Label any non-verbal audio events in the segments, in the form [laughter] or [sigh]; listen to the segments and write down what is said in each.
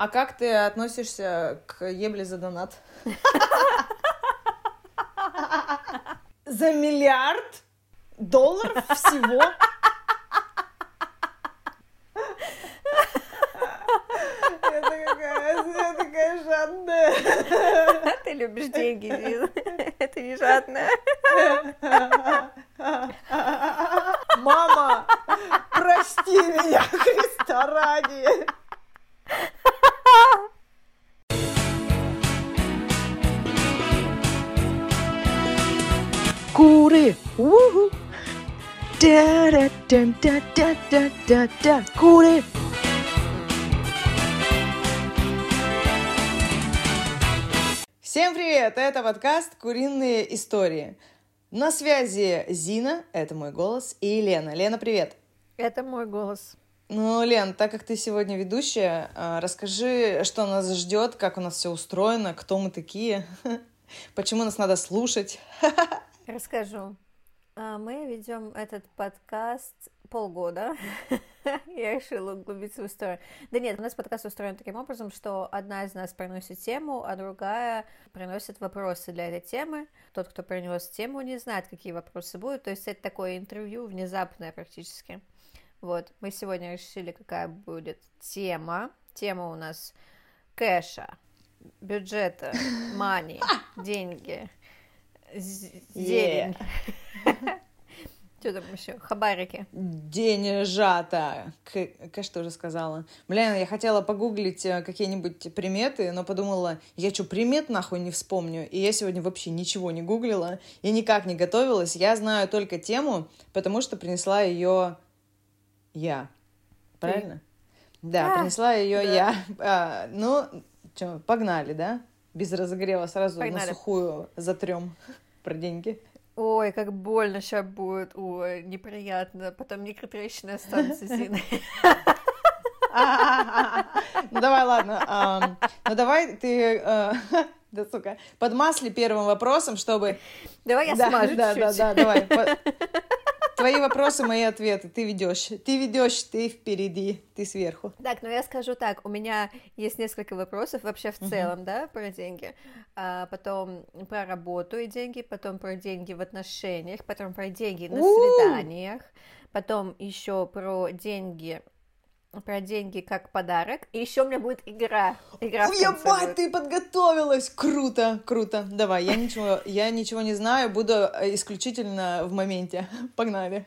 А как ты относишься к ебле за донат? За миллиард долларов всего? Это какая, я такая жадная. Ты любишь деньги, Зин. Это не жадная. Мама, прости меня, Христа ради. Куры! Уху! Да-да-да-да-да-да-да! Куры! Всем привет! Это подкаст «Куриные истории». На связи Зина, это мой голос, и Лена. Лена, привет! Это мой голос. Ну, Лен, так как ты сегодня ведущая, а, расскажи, что нас ждет, как у нас все устроено, кто мы такие, [laughs] почему нас надо слушать. [laughs] Расскажу. А, Мы ведем этот подкаст полгода. [laughs] Я решила углубиться в историю. Да нет, у нас подкаст устроен таким образом, что одна из нас приносит тему, а другая приносит вопросы для этой темы. Тот, кто принес тему, не знает, какие вопросы будут. То есть это такое интервью внезапное практически. Вот, мы сегодня решили, какая будет тема. Тема у нас кэша, бюджета, [laughs] мани, деньги, зелень. [laughs] Что там еще? Хабарики. Денежата. К- Кэш тоже сказала. Блин, я хотела погуглить э, какие-нибудь приметы, но подумала, я что, примет нахуй не вспомню? И я сегодня вообще ничего не гуглила и никак не готовилась. Я знаю только тему, потому что принесла ее я. Правильно? Да, А, принесла ее да. я. [laughs] А, ну, что, погнали, да? Без разогрева сразу на Погнали. сухую затрем про деньги. Ой, как больно сейчас будет. Ой, неприятно. Потом микротрещины останутся, Зина. Ну давай, ладно. Ну давай ты, э, [laughs] да сука, подмасли первым вопросом, чтобы... Давай я смажу Да, да, да, давай. Твои вопросы, мои ответы. Ты ведешь. Ты ведешь, ты впереди, ты сверху. Так, ну я скажу так, у меня есть несколько вопросов вообще в целом, да, про деньги, а потом про работу и деньги, потом про деньги в отношениях, потом про деньги на свиданиях, потом еще про деньги, про деньги как подарок, и еще у меня будет игра, игра ебать, ты подготовилась! Круто, круто. Давай, я ничего, я ничего не знаю, буду э, исключительно в моменте. [laughs] Погнали.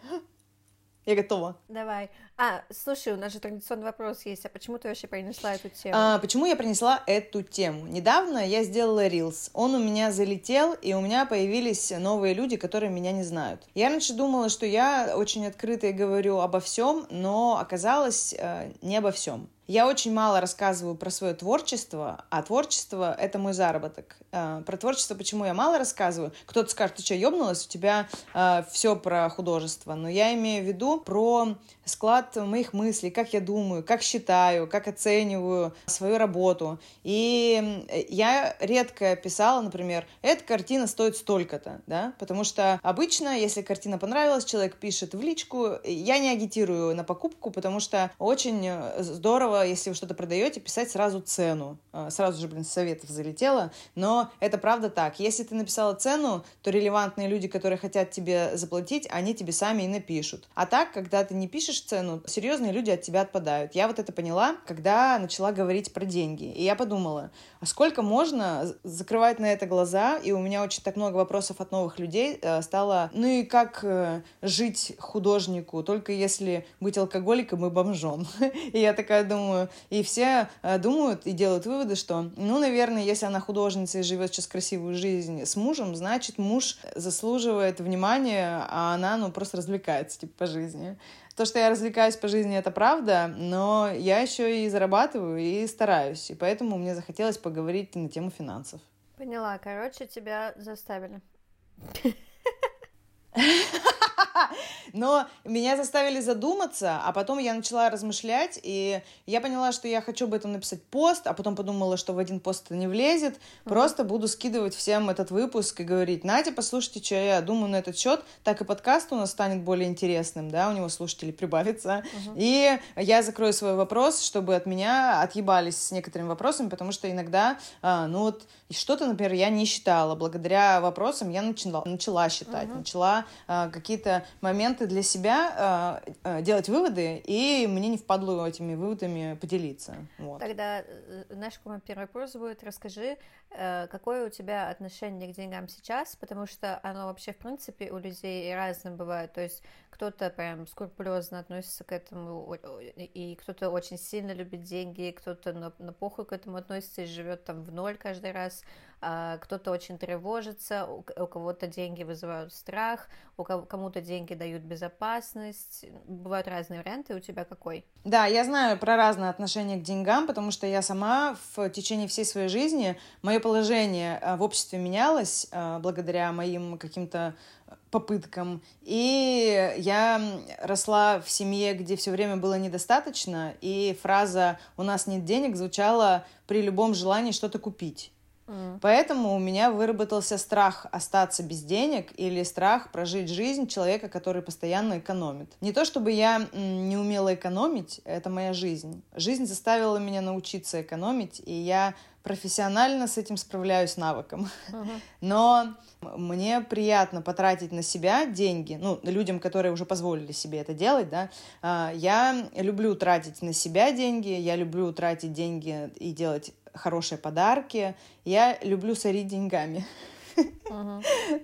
Я готова. Давай. А, слушай, у нас же традиционный вопрос есть, а почему ты вообще принесла эту тему? А, почему я принесла эту тему? Недавно я сделала рилс. Он у меня залетел, и у меня появились новые люди, которые меня не знают. Я раньше думала, что я очень открыто говорю обо всем, но оказалось э, не обо всем. Я очень мало рассказываю про свое творчество, а творчество — это мой заработок. Э, Про творчество почему я мало рассказываю? Кто-то скажет, ты что, ёбнулась? У тебя все про художество. Но я имею в виду про склад моих мыслей, как я думаю, как считаю, как оцениваю свою работу. И я редко писала, например, эта картина стоит столько-то, да, потому что обычно, если картина понравилась, человек пишет в личку, я не агитирую на покупку, потому что очень э, здорово, если вы что-то продаете, писать сразу цену. Э, Сразу же, блин, советов залетело, но это правда так. Если ты написала цену, то релевантные люди, которые хотят тебе заплатить, они тебе сами и напишут. А так, когда ты не пишешь цену, серьезные люди от тебя отпадают. Я вот это поняла, когда начала говорить про деньги. И я подумала, а сколько можно закрывать на это глаза? И у меня очень так много вопросов от новых людей э, стало, ну и как э, жить художнику, только если быть алкоголиком и бомжом. [laughs] И я такая думаю, и все э, думают и делают выводы, что, ну, наверное, если она художница и живет сейчас красивую жизнь с мужем, значит, муж заслуживает внимания, а она, ну, просто развлекается, типа, по жизни. То, что я развлекаюсь по жизни, это правда, но я еще и зарабатываю и стараюсь, и поэтому мне захотелось поговорить на тему финансов. Поняла, короче, тебя заставили. [laughs] [laughs] Но меня заставили задуматься, а потом я начала размышлять, и я поняла, что я хочу об этом написать пост, а потом подумала, что в один пост это не влезет. Просто буду скидывать всем этот выпуск и говорить, Надя, послушайте, что я думаю на этот счет, так и подкаст у нас станет более интересным, да, у него слушатели прибавится. И я закрою свой вопрос, чтобы от меня отъебались с некоторыми вопросами, потому что иногда, а, ну вот, что-то, например, я не считала. Благодаря вопросам я начала, начала считать, начала а, какие-то моменты для себя а, а, делать выводы, и мне не впадло этими выводами поделиться. Вот. Тогда э, наш первый вопрос будет, расскажи, э, какое у тебя отношение к деньгам сейчас, потому что оно вообще, в принципе, у людей разное бывает, то есть кто-то прям скрупулезно относится к этому, и кто-то очень сильно любит деньги, кто-то на, на похуй к этому относится и живет там в ноль каждый раз, а кто-то очень тревожится, у, у кого-то деньги вызывают страх, у кого- кому-то деньги дают безопасность, бывают разные варианты, у тебя какой? Да, я знаю про разное отношение к деньгам, потому что я сама в течение всей своей жизни, мое положение э, в обществе менялось э, благодаря моим каким-то попыткам. И я росла в семье, где все время было недостаточно, и фраза «у нас нет денег» звучала при любом желании что-то купить. Поэтому у меня выработался страх остаться без денег или страх прожить жизнь человека, который постоянно экономит. Не то чтобы я не умела экономить, это моя жизнь. Жизнь заставила меня научиться экономить, и я профессионально с этим справляюсь навыком. Но мне приятно потратить на себя деньги, ну, людям, которые уже позволили себе это делать, да. А, Я люблю тратить на себя деньги, я люблю тратить деньги и делать хорошие подарки. Я люблю сорить деньгами.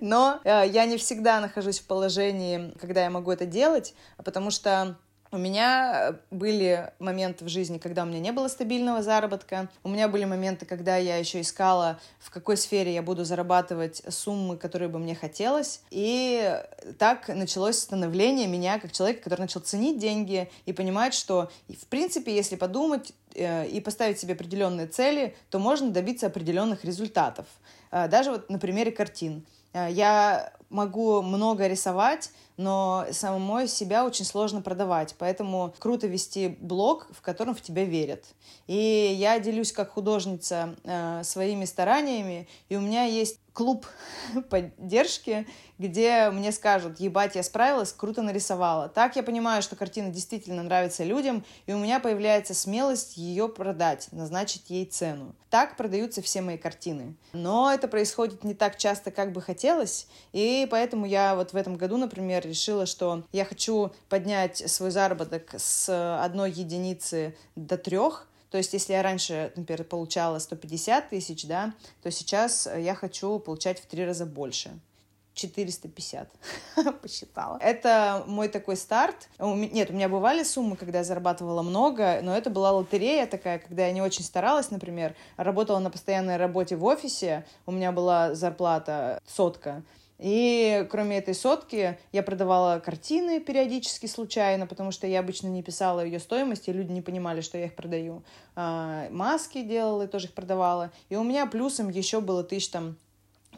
Но э, я не всегда нахожусь в положении, когда я могу это делать, потому что у меня были моменты в жизни, когда у меня не было стабильного заработка. У меня были моменты, когда я еще искала, в какой сфере я буду зарабатывать суммы, которые бы мне хотелось. И так началось становление меня как человека, который начал ценить деньги и понимать, что, в принципе, если подумать э, и поставить себе определенные цели, то можно добиться определенных результатов. Э, Даже вот на примере картин. Э, Я могу много рисовать, но самой себя очень сложно продавать. Поэтому круто вести блог, в котором в тебя верят. И я делюсь как художница э, своими стараниями, и у меня есть клуб [laughs] поддержки, где мне скажут, ебать, я справилась, круто нарисовала. Так я понимаю, что картина действительно нравится людям, и у меня появляется смелость ее продать, назначить ей цену. Так продаются все мои картины. Но это происходит не так часто, как бы хотелось, и поэтому я вот в этом году, например, решила, что я хочу поднять свой заработок с одной единицы до трех, то есть, если я раньше, например, получала 150 тысяч, да, то сейчас я хочу получать в три раза больше. 450, [laughs] посчитала. Это мой такой старт. Нет, у меня бывали суммы, когда я зарабатывала много, но это была лотерея такая, когда я не очень старалась, например, работала на постоянной работе в офисе, у меня была зарплата сотка, и кроме этой сотки я продавала картины периодически случайно, потому что я обычно не писала ее стоимость, и люди не понимали, что я их продаю. А, Маски делала и тоже их продавала. И у меня плюсом еще было тысяч там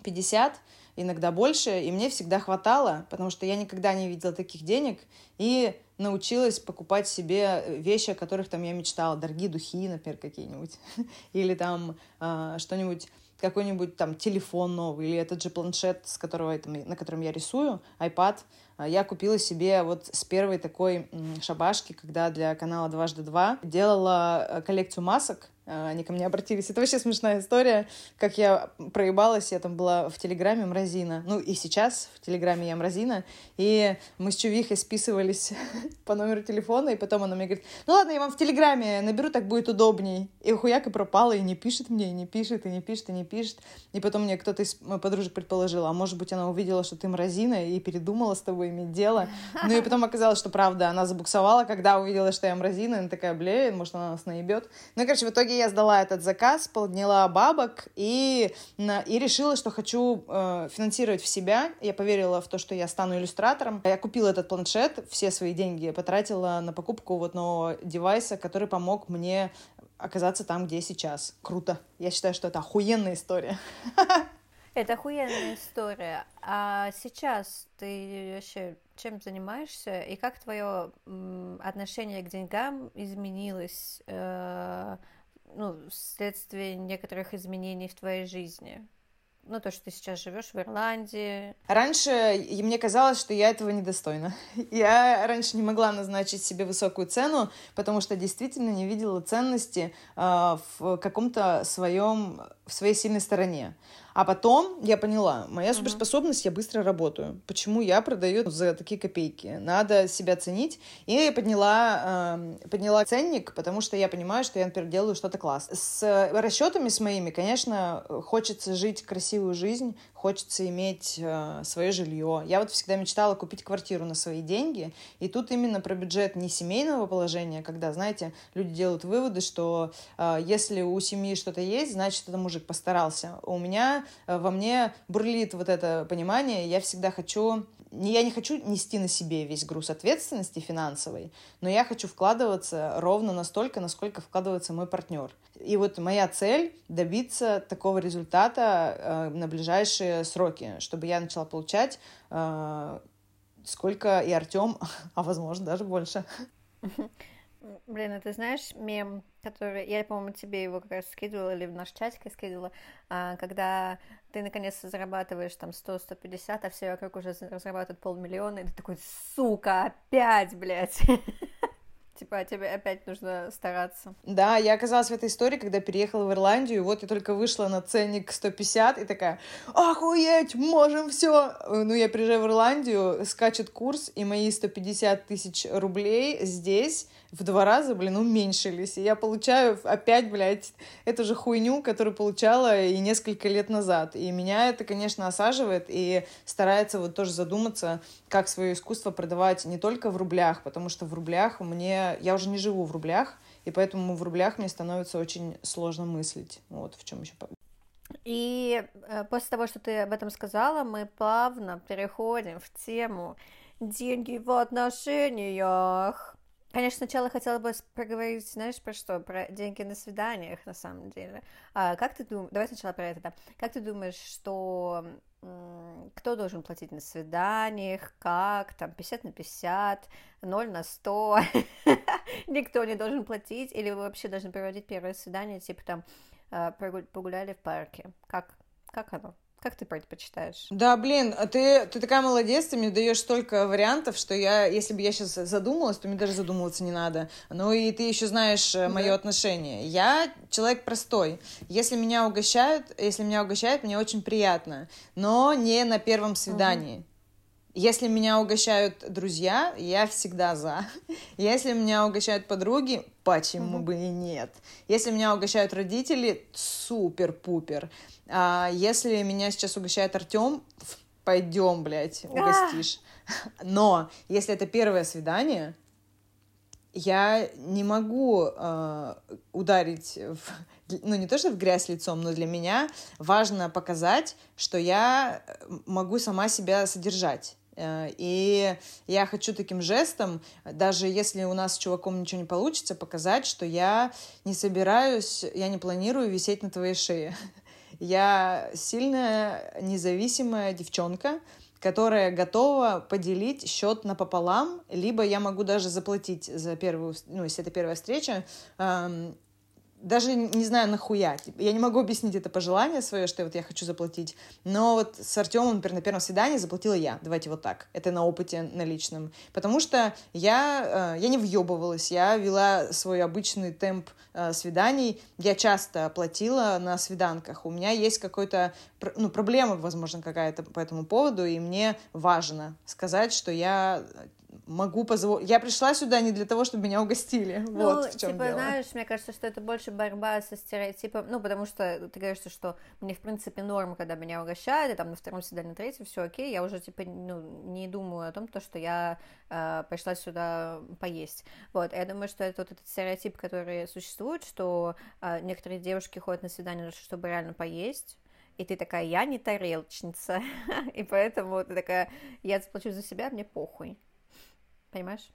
50, иногда больше, и мне всегда хватало, потому что я никогда не видела таких денег, и научилась покупать себе вещи, о которых там я мечтала, дорогие духи, например, какие-нибудь, [laughs] или там а, что-нибудь какой-нибудь там телефон новый или этот же планшет, с которого, на котором я рисую, iPad, а, я купила себе вот с первой такой шабашки, когда для канала «Дважды два» делала э, коллекцию масок, они ко мне обратились. Это вообще смешная история, как я проебалась, я там была в Телеграме Мразина, ну и сейчас в Телеграме я Мразина, и мы с Чувихой списывались [laughs] по номеру телефона, и потом она мне говорит, ну ладно, я вам в Телеграме наберу, так будет удобней. И хуяк и пропала, и не пишет мне, и не пишет, и не пишет, и не пишет. И потом мне кто-то из моих подружек предположил, а может быть она увидела, что ты Мразина, и передумала с тобой иметь дело. [laughs] Ну и потом оказалось, что правда, она забуксовала, когда увидела, что я Мразина, и она такая, блин, может она нас наебет. Ну короче, в итоге я сдала этот заказ, подняла бабок и, и решила, что хочу э, финансировать в себя. Я поверила в то, что я стану иллюстратором. Я купила этот планшет, все свои деньги потратила на покупку вот нового девайса, который помог мне оказаться там, где сейчас. Круто. Я считаю, что это охуенная история. [laughs] Это охуенная история. А сейчас ты вообще чем занимаешься и как твое отношение к деньгам изменилось э, ну, вследствие некоторых изменений в твоей жизни? ну, то, что ты сейчас живешь в Ирландии. Раньше мне казалось, что я этого недостойна. [laughs] Я раньше не могла назначить себе высокую цену, потому что действительно не видела ценности э, в каком-то своем, в своей сильной стороне. А потом я поняла, моя суперспособность, я быстро работаю. Почему я продаю за такие копейки? Надо себя ценить. И я подняла, э, подняла ценник, потому что я понимаю, что я, например, делаю что-то классное. С расчетами с моими, конечно, хочется жить красивую жизнь, хочется иметь э, свое жилье. Я вот всегда мечтала купить квартиру на свои деньги, и тут именно про бюджет не семейного положения, когда, знаете, люди делают выводы, что э, если у семьи что-то есть, значит, это мужик постарался. У меня э, во мне бурлит вот это понимание, я всегда хочу я не хочу нести на себе весь груз ответственности финансовой, но я хочу вкладываться ровно настолько, насколько вкладывается мой партнер. И вот моя цель добиться такого результата э, на ближайшие сроки, чтобы я начала получать э, сколько и Артем, [laughs] а возможно даже больше. Блин, а ты знаешь мем, который... Я, по-моему, тебе его как раз скидывала или в наш чатик скидывала, а, когда ты наконец зарабатываешь там 100-150, а все вокруг уже разрабатывают полмиллиона, и ты такой, сука, опять, блядь. [laughs] Типа, тебе опять нужно стараться. Да, я оказалась в этой истории, когда переехала в Ирландию, и вот я только вышла на ценник 150 и такая, охуеть, можем все. Ну, я приезжаю в Ирландию, скачет курс, и мои 150 тысяч рублей здесь в два раза, блин, уменьшились. И я получаю опять, блядь, эту же хуйню, которую получала и несколько лет назад. И меня это, конечно, осаживает и старается вот тоже задуматься, как свое искусство продавать не только в рублях, потому что в рублях мне... Я уже не живу в рублях, и поэтому в рублях мне становится очень сложно мыслить. Вот в чем еще и э, после того, что ты об этом сказала, мы плавно переходим в тему деньги в отношениях. Конечно, сначала хотела бы поговорить, знаешь, про что? Про деньги на свиданиях, на самом деле. А, как ты думаешь... Давай сначала про это, да. Как ты думаешь, что... Кто должен платить на свиданиях? Как? Там 50 на 50, 0 на 100? [laughs] Никто не должен платить? Или вы вообще должны проводить первое свидание, типа там а, погуляли в парке? Как? Как оно? Как ты предпочитаешь? Да, блин, а ты, ты такая молодец, ты мне даешь столько вариантов, что я, если бы я сейчас задумалась, то мне даже задумываться не надо. Ну и ты еще знаешь э, да. мое отношение. Я человек простой. Если меня угощают, если меня угощают, мне очень приятно, но не на первом свидании. Угу. Если меня угощают друзья, я всегда за. [laughs] Если меня угощают подруги, почему угу. бы и нет. Если меня угощают родители, супер-пупер. А если меня сейчас угощает Артем, пойдем, блядь, угостишь. [laughs] Но если это первое свидание, я не могу э, ударить, в, ну не то что в грязь лицом, но для меня важно показать, что я могу сама себя содержать. Э, и я хочу таким жестом, даже если у нас с чуваком ничего не получится, показать, что я не собираюсь, я не планирую висеть на твоей шее. [laughs] Я сильная, независимая девчонка, которая готова поделить счет напополам, либо я могу даже заплатить за первую, ну, если это первая встреча, даже не знаю нахуя. Я не могу объяснить это пожелание свое, что вот я хочу заплатить. Но вот с Артемом, например, на первом свидании заплатила я. Давайте вот так. Это на опыте, на личном. Потому что я, э, я не въебывалась. Я вела свой обычный темп э, свиданий. Я часто платила на свиданках. У меня есть какой-то, ну, проблема, возможно, какая-то по этому поводу, и мне важно сказать, что я могу позволить. Я пришла сюда не для того, чтобы меня угостили. Ну, вот в чем типа, дело. знаешь, мне кажется, что это больше борьба со стереотипом. Ну, потому что ты говоришь, что мне, в принципе, норма, когда меня угощают, и там на втором свидании, на третьем, все окей, я уже, типа, ну, не думаю о том, то, что я э, пришла сюда поесть. Вот, я думаю, что это вот этот стереотип, который существует, что э, некоторые девушки ходят на свидание, чтобы реально поесть, и ты такая, я не тарелочница, [laughs] и поэтому ты такая, я заплачу за себя, мне похуй. Понимаешь?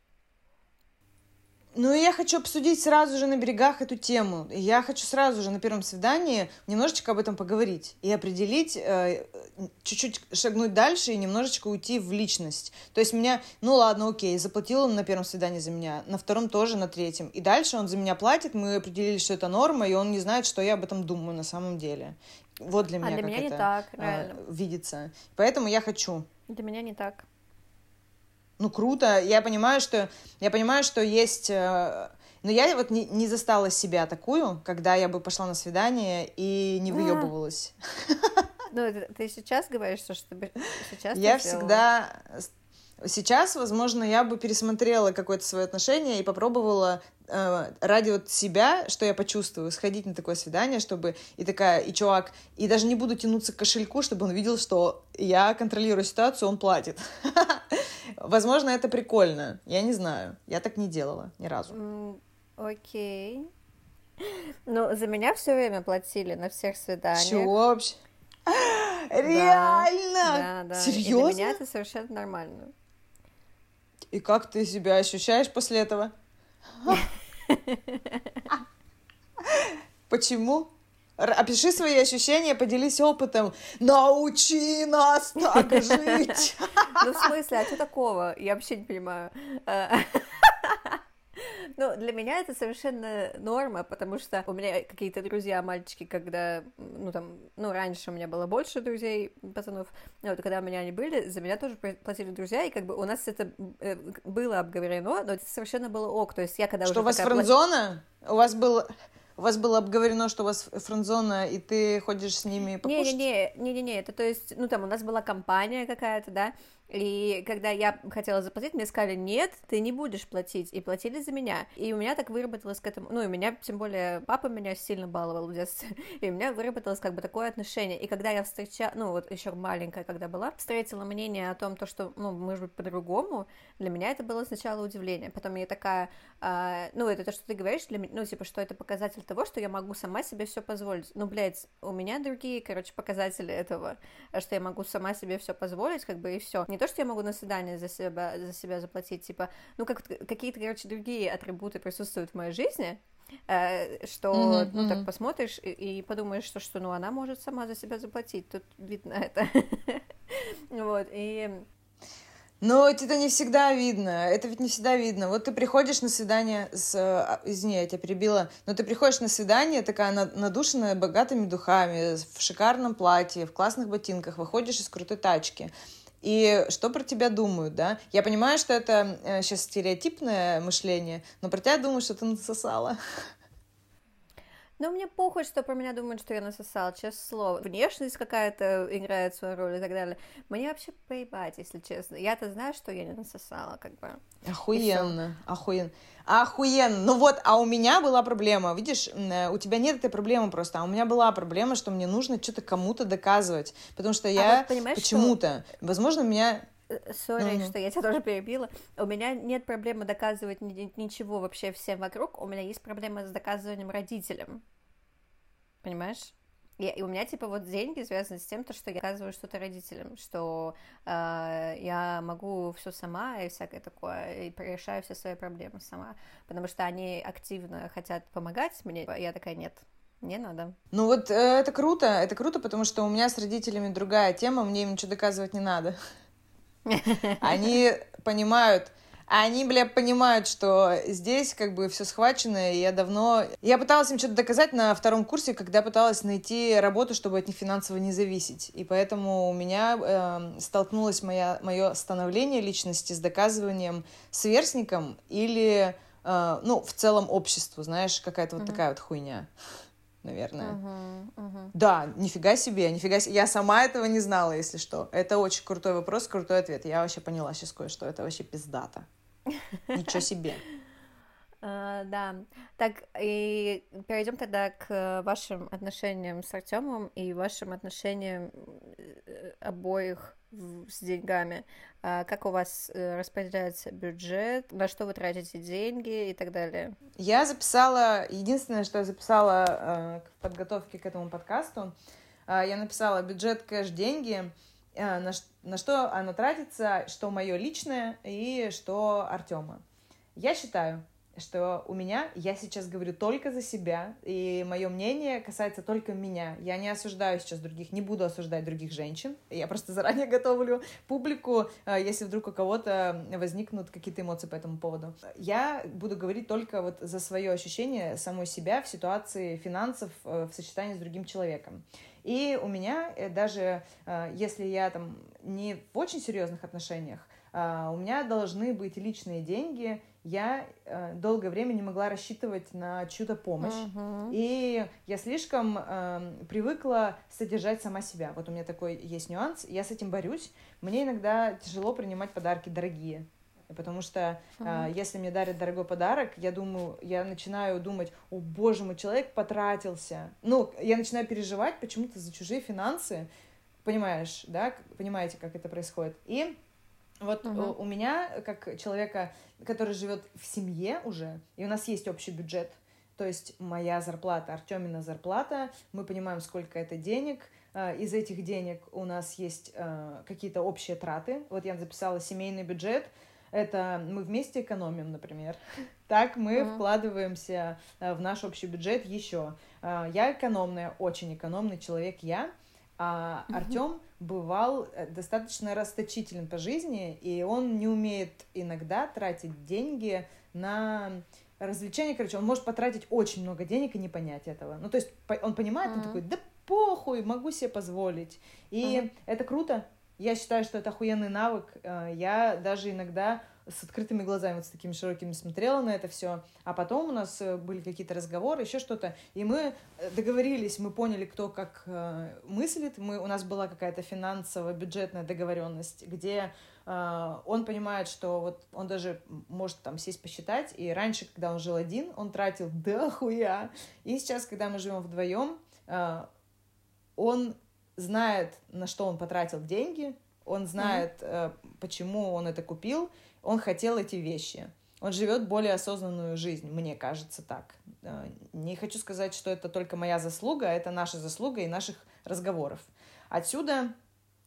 Ну, и я хочу обсудить сразу же на берегах эту тему. И Я хочу сразу же на первом свидании немножечко об этом поговорить и определить, э, чуть-чуть шагнуть дальше и немножечко уйти в личность. То есть меня, ну ладно, окей, заплатил он на первом свидании за меня, на втором тоже, на третьем. И дальше он за меня платит, мы определили, что это норма, и он не знает, что я об этом думаю на самом деле. Вот для А меня для как меня не это так, э, реально. видится. Поэтому я хочу. Для меня не так. Ну, круто. Я понимаю, что, я понимаю, что есть... э, Но я вот не, не застала себя такую, когда я бы пошла на свидание и не А. выебывалась. Ну, ты сейчас говоришь, что, ты сейчас Я всегда... Сейчас, возможно, я бы пересмотрела какое-то свое отношение и попробовала э, ради вот себя, что я почувствую, сходить на такое свидание, чтобы и такая, и чувак, и даже не буду тянуться к кошельку, чтобы он видел, что я контролирую ситуацию, он платит. [laughs] Возможно, это прикольно. Я не знаю. Я так не делала ни разу. Окей. Ну, за меня все время платили на всех свиданиях. Чего вообще? Реально? Да, да. И Серьезно? для меня это совершенно нормально. И как ты себя ощущаешь после этого? Почему? Опиши свои ощущения, поделись опытом. Научи нас так жить. Ну, в смысле, а что такого? Я вообще не понимаю. [laughs] Ну, для меня это совершенно норма, потому что у меня какие-то друзья, мальчики, когда, ну, там, ну, раньше у меня было больше друзей, пацанов, ну, вот, когда у меня они были, за меня тоже платили друзья, и как бы у нас это э, было обговорено, но это совершенно было ок, то есть я когда Что уже у вас френдзона? У вас был... У вас было обговорено, что у вас френдзона, и ты ходишь с ними покушать? Не-не-не, не-не-не, это то есть, ну там у нас была компания какая-то, да, и когда я хотела заплатить, мне сказали, нет, ты не будешь платить, и платили за меня. И у меня так выработалось к этому, ну, и у меня, тем более, папа меня сильно баловал в детстве, [laughs] и у меня выработалось как бы такое отношение. И когда я встречала, ну, вот еще маленькая, когда была, встретила мнение о том, то, что, ну, может быть, по-другому, для меня это было сначала удивление. Потом я такая, а, ну, это то, что ты говоришь, для меня, ну, типа, что это показатель того, что я могу сама себе все позволить. Ну, блядь, у меня другие, короче, показатели этого, что я могу сама себе все позволить, как бы, и все. Не то, что я могу на свидание за себя, за себя заплатить, типа, ну, как какие-то, короче, другие атрибуты присутствуют в моей жизни, э, что, Мгм, ну, так мгм. посмотришь и, и подумаешь, что, что, ну, она может сама за себя заплатить, тут видно это. [laughs] Вот, и Но это не всегда видно. Это ведь не всегда видно. Вот ты приходишь на свидание с... а, Извини, я тебя перебила. Но ты приходишь на свидание, такая на- надушенная богатыми духами, в шикарном платье, в классных ботинках, выходишь из крутой тачки. И что про тебя думают, да? Я понимаю, что это сейчас стереотипное мышление, но про тебя думают, что ты насосала. Ну, мне похуй, что про меня думают, что я насосала, честное слово. Внешность какая-то играет свою роль и так далее. Мне вообще поебать, если честно. Я-то знаю, что я не насосала, как бы. Охуенно, охуенно. Охуенно. Ну вот, а у меня была проблема, видишь, э, у тебя нет этой проблемы просто, а у меня была проблема, что мне нужно что-то кому-то доказывать, потому что я А вот понимаешь, что- почему-то, возможно, меня... Э, Сори, Ну-ну. что я тебя тоже перебила. У меня нет проблемы доказывать ни- ничего вообще всем вокруг. У меня есть проблема с доказыванием родителям. Понимаешь? И, и у меня, типа, вот деньги связаны с тем, то, что я доказываю что-то родителям, что э, я могу все сама и всякое такое, и решаю все свои проблемы сама. Потому что они активно хотят помогать мне, а я такая, нет, не надо. Ну вот э, это круто, это круто, потому что у меня с родителями другая тема, мне им ничего доказывать не надо. [laughs] Они понимают, они, бля, понимают, что здесь как бы все схвачено, и я давно... Я пыталась им что-то доказать на втором курсе, когда пыталась найти работу, чтобы от них финансово не зависеть. И поэтому у меня э, столкнулось моя, мое становление личности с доказыванием сверстникам или, э, ну, в целом обществу, знаешь, какая-то вот такая вот хуйня, наверное. Мгм, мгм. Да, нифига себе, нифига себе. Я сама этого не знала, если что. Это очень крутой вопрос, крутой ответ. Я вообще поняла сейчас кое-что. Это вообще пиздата. Ничего себе. [laughs] А, да. Так, и перейдем тогда к вашим отношениям с Артемом и вашим отношениям э, обоих с деньгами. А Как у вас э, распределяется бюджет, на что вы тратите деньги и так далее? Я записала, единственное, что я записала э, в подготовке к этому подкасту, э, я написала бюджет, кэш, деньги, э, на, на что оно тратится, что мое личное и что Артема. Я считаю, что у меня, я сейчас говорю только за себя, и мое мнение касается только меня. Я не осуждаю сейчас других, не буду осуждать других женщин. Я просто заранее готовлю публику, э, если вдруг у кого-то возникнут какие-то эмоции по этому поводу. Я буду говорить только вот за свое ощущение самой себя в ситуации финансов э, в сочетании с другим человеком. И у меня э, даже, если я там не в очень серьезных отношениях, у меня должны быть личные деньги, я э, долгое время не могла рассчитывать на чью-то помощь. Uh-huh. И я слишком э, привыкла содержать сама себя. Вот у меня такой есть нюанс. Я с этим борюсь. Мне иногда тяжело принимать подарки дорогие. Потому что uh-huh. э, если мне дарят дорогой подарок, я думаю, я начинаю думать, о боже мой, человек потратился. Ну, я начинаю переживать почему-то за чужие финансы. Понимаешь, да? Понимаете, как это происходит. И вот uh-huh. у меня, как человека, который живет в семье уже, и у нас есть общий бюджет, то есть моя зарплата, Артемина зарплата, мы понимаем, сколько это денег, а, из этих денег у нас есть а, какие-то общие траты. Вот я записала семейный бюджет, это мы вместе экономим, например. [laughs] Так мы uh-huh. вкладываемся а, в наш общий бюджет еще. Я экономная, очень экономный человек я, а uh-huh. Артем бывал э, достаточно расточителен по жизни, и он не умеет иногда тратить деньги на развлечения, короче, он может потратить очень много денег и не понять этого. Ну, то есть он понимает, uh-huh. он такой, да похуй, могу себе позволить. И uh-huh. это круто. Я считаю, что это охуенный навык. Э, я даже иногда с открытыми глазами, вот с такими широкими смотрела на это все. А потом у нас э, были какие-то разговоры, еще что-то. И мы э, договорились, мы поняли, кто как э, мыслит. Мы, у нас была какая-то финансово-бюджетная договоренность, где он понимает, что вот он даже может там сесть посчитать. И раньше, когда он жил один, он тратил да хуя. И сейчас, когда мы живем вдвоем, он знает, на что он потратил деньги, он знает, mm-hmm. почему он это купил, он хотел эти вещи. Он живет более осознанную жизнь, мне кажется так. Э, не хочу сказать, что это только моя заслуга, это наша заслуга и наших разговоров. Отсюда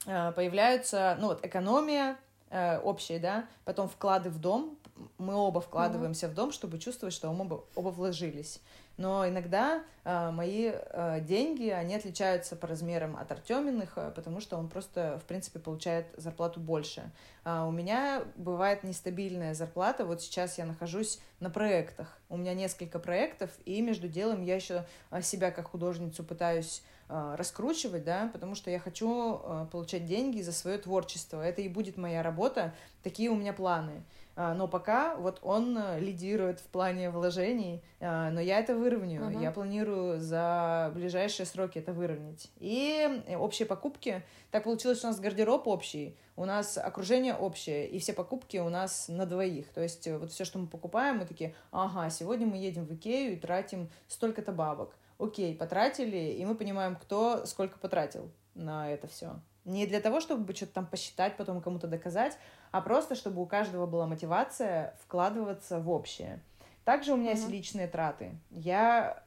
э, появляются, ну вот, экономия э, общая, да, потом вклады в дом. Мы оба вкладываемся mm-hmm. в дом, чтобы чувствовать, что мы оба, оба вложились. Но иногда э, мои э, деньги, они отличаются по размерам от Артеминых, э, потому что он просто, в принципе, получает зарплату больше. А у меня бывает нестабильная зарплата. Вот сейчас я нахожусь на проектах. У меня несколько проектов, и между делом я еще себя как художницу пытаюсь раскручивать, да, потому что я хочу получать деньги за свое творчество. Это и будет моя работа. Такие у меня планы. А, но пока вот он э, лидирует в плане вложений, а, но я это выровняю. Uh-huh. Я планирую за ближайшие сроки это выровнять. И э, общие покупки. Так получилось, что у нас гардероб общий, у нас окружение общее, и все покупки у нас на двоих. То есть э, вот все, что мы покупаем, мы такие, ага, сегодня мы едем в Икею и тратим столько-то бабок. Окей, потратили, и мы понимаем, кто сколько потратил на это все. Не для того, чтобы что-то там посчитать, потом кому-то доказать, а просто чтобы у каждого была мотивация вкладываться в общее. Также у меня mm-hmm. есть личные траты. Я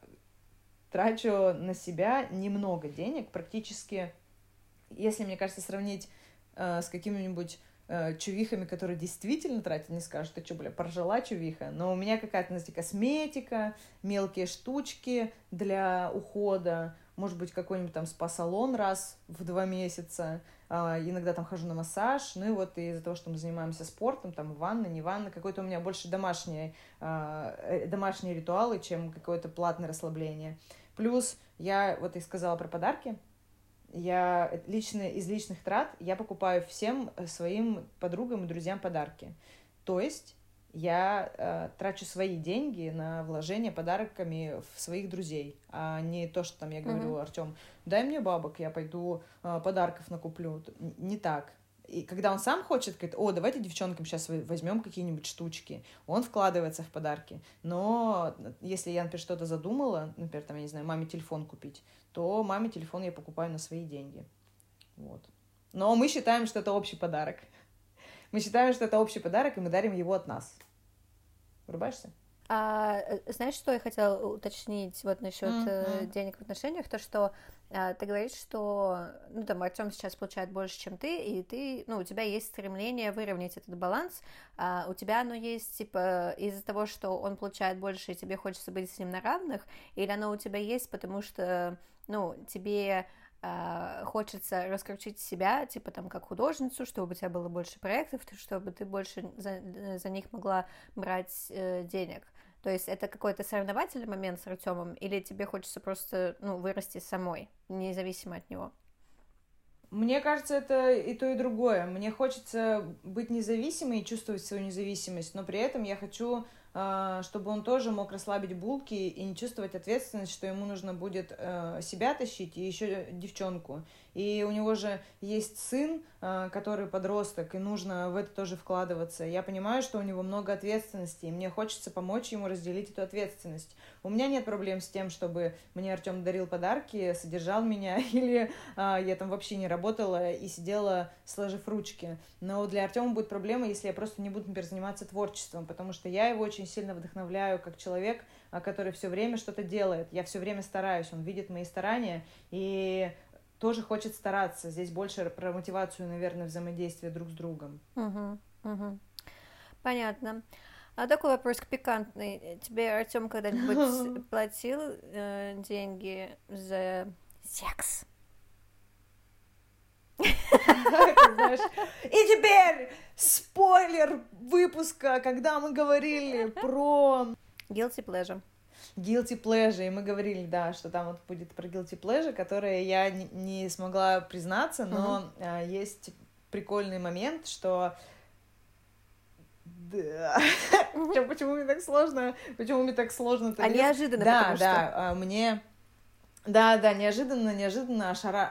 трачу на себя немного денег, практически, если, мне кажется, сравнить э, с какими-нибудь э, чувихами, которые действительно тратят, не скажут, ты что, бля, поржала чувиха, но у меня какая-то, знаете, косметика, мелкие штучки для ухода, может быть, какой-нибудь там спа-салон раз в два месяца, а, иногда там хожу на массаж, ну и вот из-за того, что мы занимаемся спортом, там ванна, не ванна, какой-то у меня больше домашние, а, э, домашние ритуалы, чем какое-то платное расслабление. Плюс я, вот и сказала про подарки, я лично из личных трат я покупаю всем своим подругам и друзьям подарки. То есть я э, трачу свои деньги на вложение подарками в своих друзей, а не то, что там я говорю, uh-huh. Артем, дай мне бабок, я пойду э, подарков накуплю. Не так. И когда он сам хочет, говорит, о, давайте девчонкам сейчас возьмем какие-нибудь штучки, он вкладывается в подарки. Но если я, например, что-то задумала, например, там, я не знаю, маме телефон купить, то маме телефон я покупаю на свои деньги. Вот. Но мы считаем, что это общий подарок. Мы считаем, что это общий подарок, и мы дарим его от нас. Врубаешься? А, э, знаешь, что я хотела уточнить вот насчет mm-hmm. денег в отношениях? То, что а, ты говоришь, что, ну, там, Артем сейчас получает больше, чем ты, и ты, ну, у тебя есть стремление выровнять этот баланс, а у тебя оно есть, типа, из-за того, что он получает больше, и тебе хочется быть с ним на равных, или оно у тебя есть, потому что, ну, тебе а, хочется раскрутить себя, типа там как художницу, чтобы у тебя было больше проектов, чтобы ты больше за, за них могла брать э, денег. То есть это какой-то соревновательный момент с Артемом, или тебе хочется просто ну, вырасти самой, независимо от него? Мне кажется, это и то, и другое. Мне хочется быть независимой и чувствовать свою независимость, но при этом я хочу чтобы он тоже мог расслабить булки и не чувствовать ответственность, что ему нужно будет э, себя тащить и еще девчонку. И у него же есть сын, э, который подросток, и нужно в это тоже вкладываться. Я понимаю, что у него много ответственности, и мне хочется помочь ему разделить эту ответственность. У меня нет проблем с тем, чтобы мне Артем дарил подарки, содержал меня, [laughs] или а, я там вообще не работала и сидела, сложив ручки. Но для Артема будет проблема, если я просто не буду, например, заниматься творчеством, потому что я его очень сильно вдохновляю как человек, а, который все время что-то делает. Я все время стараюсь, он видит мои старания, и тоже хочет стараться. Здесь больше про мотивацию, наверное, взаимодействия друг с другом. Угу, угу. Понятно. А такой вопрос пикантный. Тебе Артем когда-нибудь [laughs] платил э, деньги за секс? И теперь спойлер выпуска, когда мы говорили про... Guilty pleasure. Guilty pleasure, и мы говорили, да, что там вот будет про guilty pleasure, которое я не, смогла признаться, но uh-huh. есть прикольный момент, что да. [laughs] Почему мне так сложно? Почему мне так сложно? А неожиданно, Да, да, а, мне... Да, да, неожиданно, неожиданно ошара...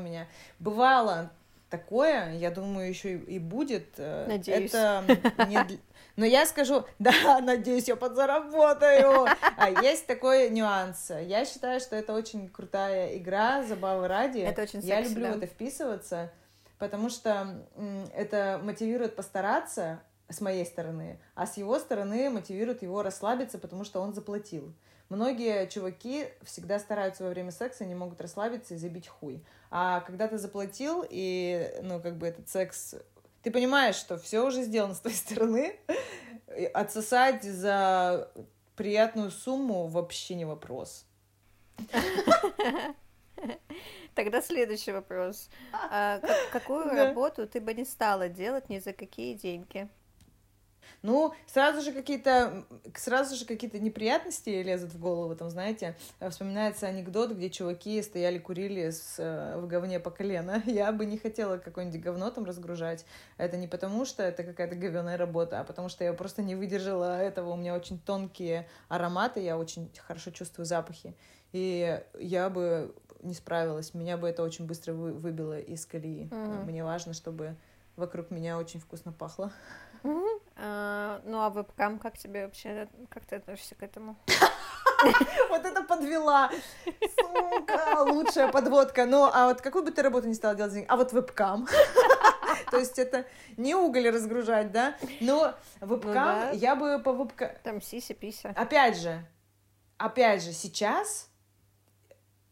меня. Бывало такое, я думаю, еще и будет. Э, надеюсь. Это не... Но я скажу, [laughs] да, надеюсь, я подзаработаю. А есть такой нюанс. Я считаю, что это очень крутая игра, забавы ради. Это очень Я секси, люблю да. это вписываться, потому что это мотивирует постараться, с моей стороны, а с его стороны мотивирует его расслабиться, потому что он заплатил. Многие чуваки всегда стараются во время секса, не могут расслабиться и забить хуй. А когда ты заплатил, и, ну, как бы этот секс... Ты понимаешь, что все уже сделано с твоей стороны, отсосать за приятную сумму вообще не вопрос. Тогда следующий вопрос. А, как, какую да. работу ты бы не стала делать ни за какие деньги? Ну, сразу же какие-то, сразу же какие-то неприятности лезут в голову, там, знаете, вспоминается анекдот, где чуваки стояли, курили с, э, в говне по колено. [laughs] Я бы не хотела какое-нибудь говно там разгружать. Это не потому, что это какая-то говенная работа, а потому что я просто не выдержала этого. У меня очень тонкие ароматы, я очень хорошо чувствую запахи. И я бы не справилась, меня бы это очень быстро вы, выбило из колеи. Mm-hmm. Мне важно, чтобы вокруг меня очень вкусно пахло. А, ну а вебкам как тебе вообще, как ты относишься к этому? [laughs] Вот это подвела. Сука, лучшая подводка. Ну, а вот какую бы ты работу не стала делать? А вот вебкам. [laughs] То есть это не уголь разгружать, да? Но вебкам, ну, я бы по вебкам... Там сися-пися. Опять же, опять же, сейчас,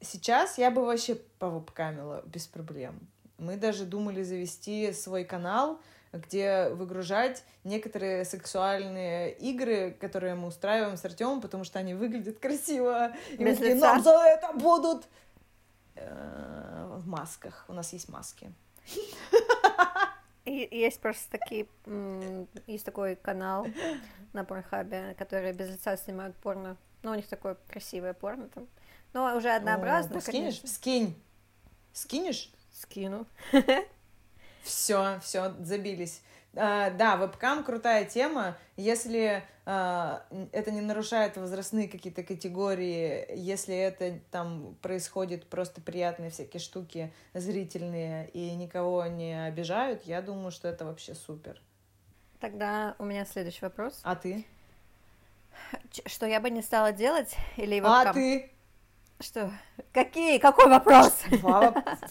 сейчас я бы вообще по вебкамила без проблем. Мы даже думали завести свой канал, где выгружать некоторые сексуальные игры, которые мы устраиваем с Артемом, потому что они выглядят красиво. И мы такие, нам за это будут э, в масках. У нас есть маски. Есть просто такие, есть такой канал на Порнхабе, который без лица снимают порно. Ну, у них такое красивое порно там. Но уже однообразно, О, скинешь? Конечно. Скинь. Скинешь? Скину. [laughs] Все, все, забились. Uh, да, вебкам крутая тема. Если uh, это не нарушает возрастные какие-то категории, если это там происходит просто приятные всякие штуки зрительные и никого не обижают, я думаю, что это вообще супер. Тогда у меня следующий вопрос. А ты? Что я бы не стала делать или вебкам? А ты? Что? Какие? Какой вопрос?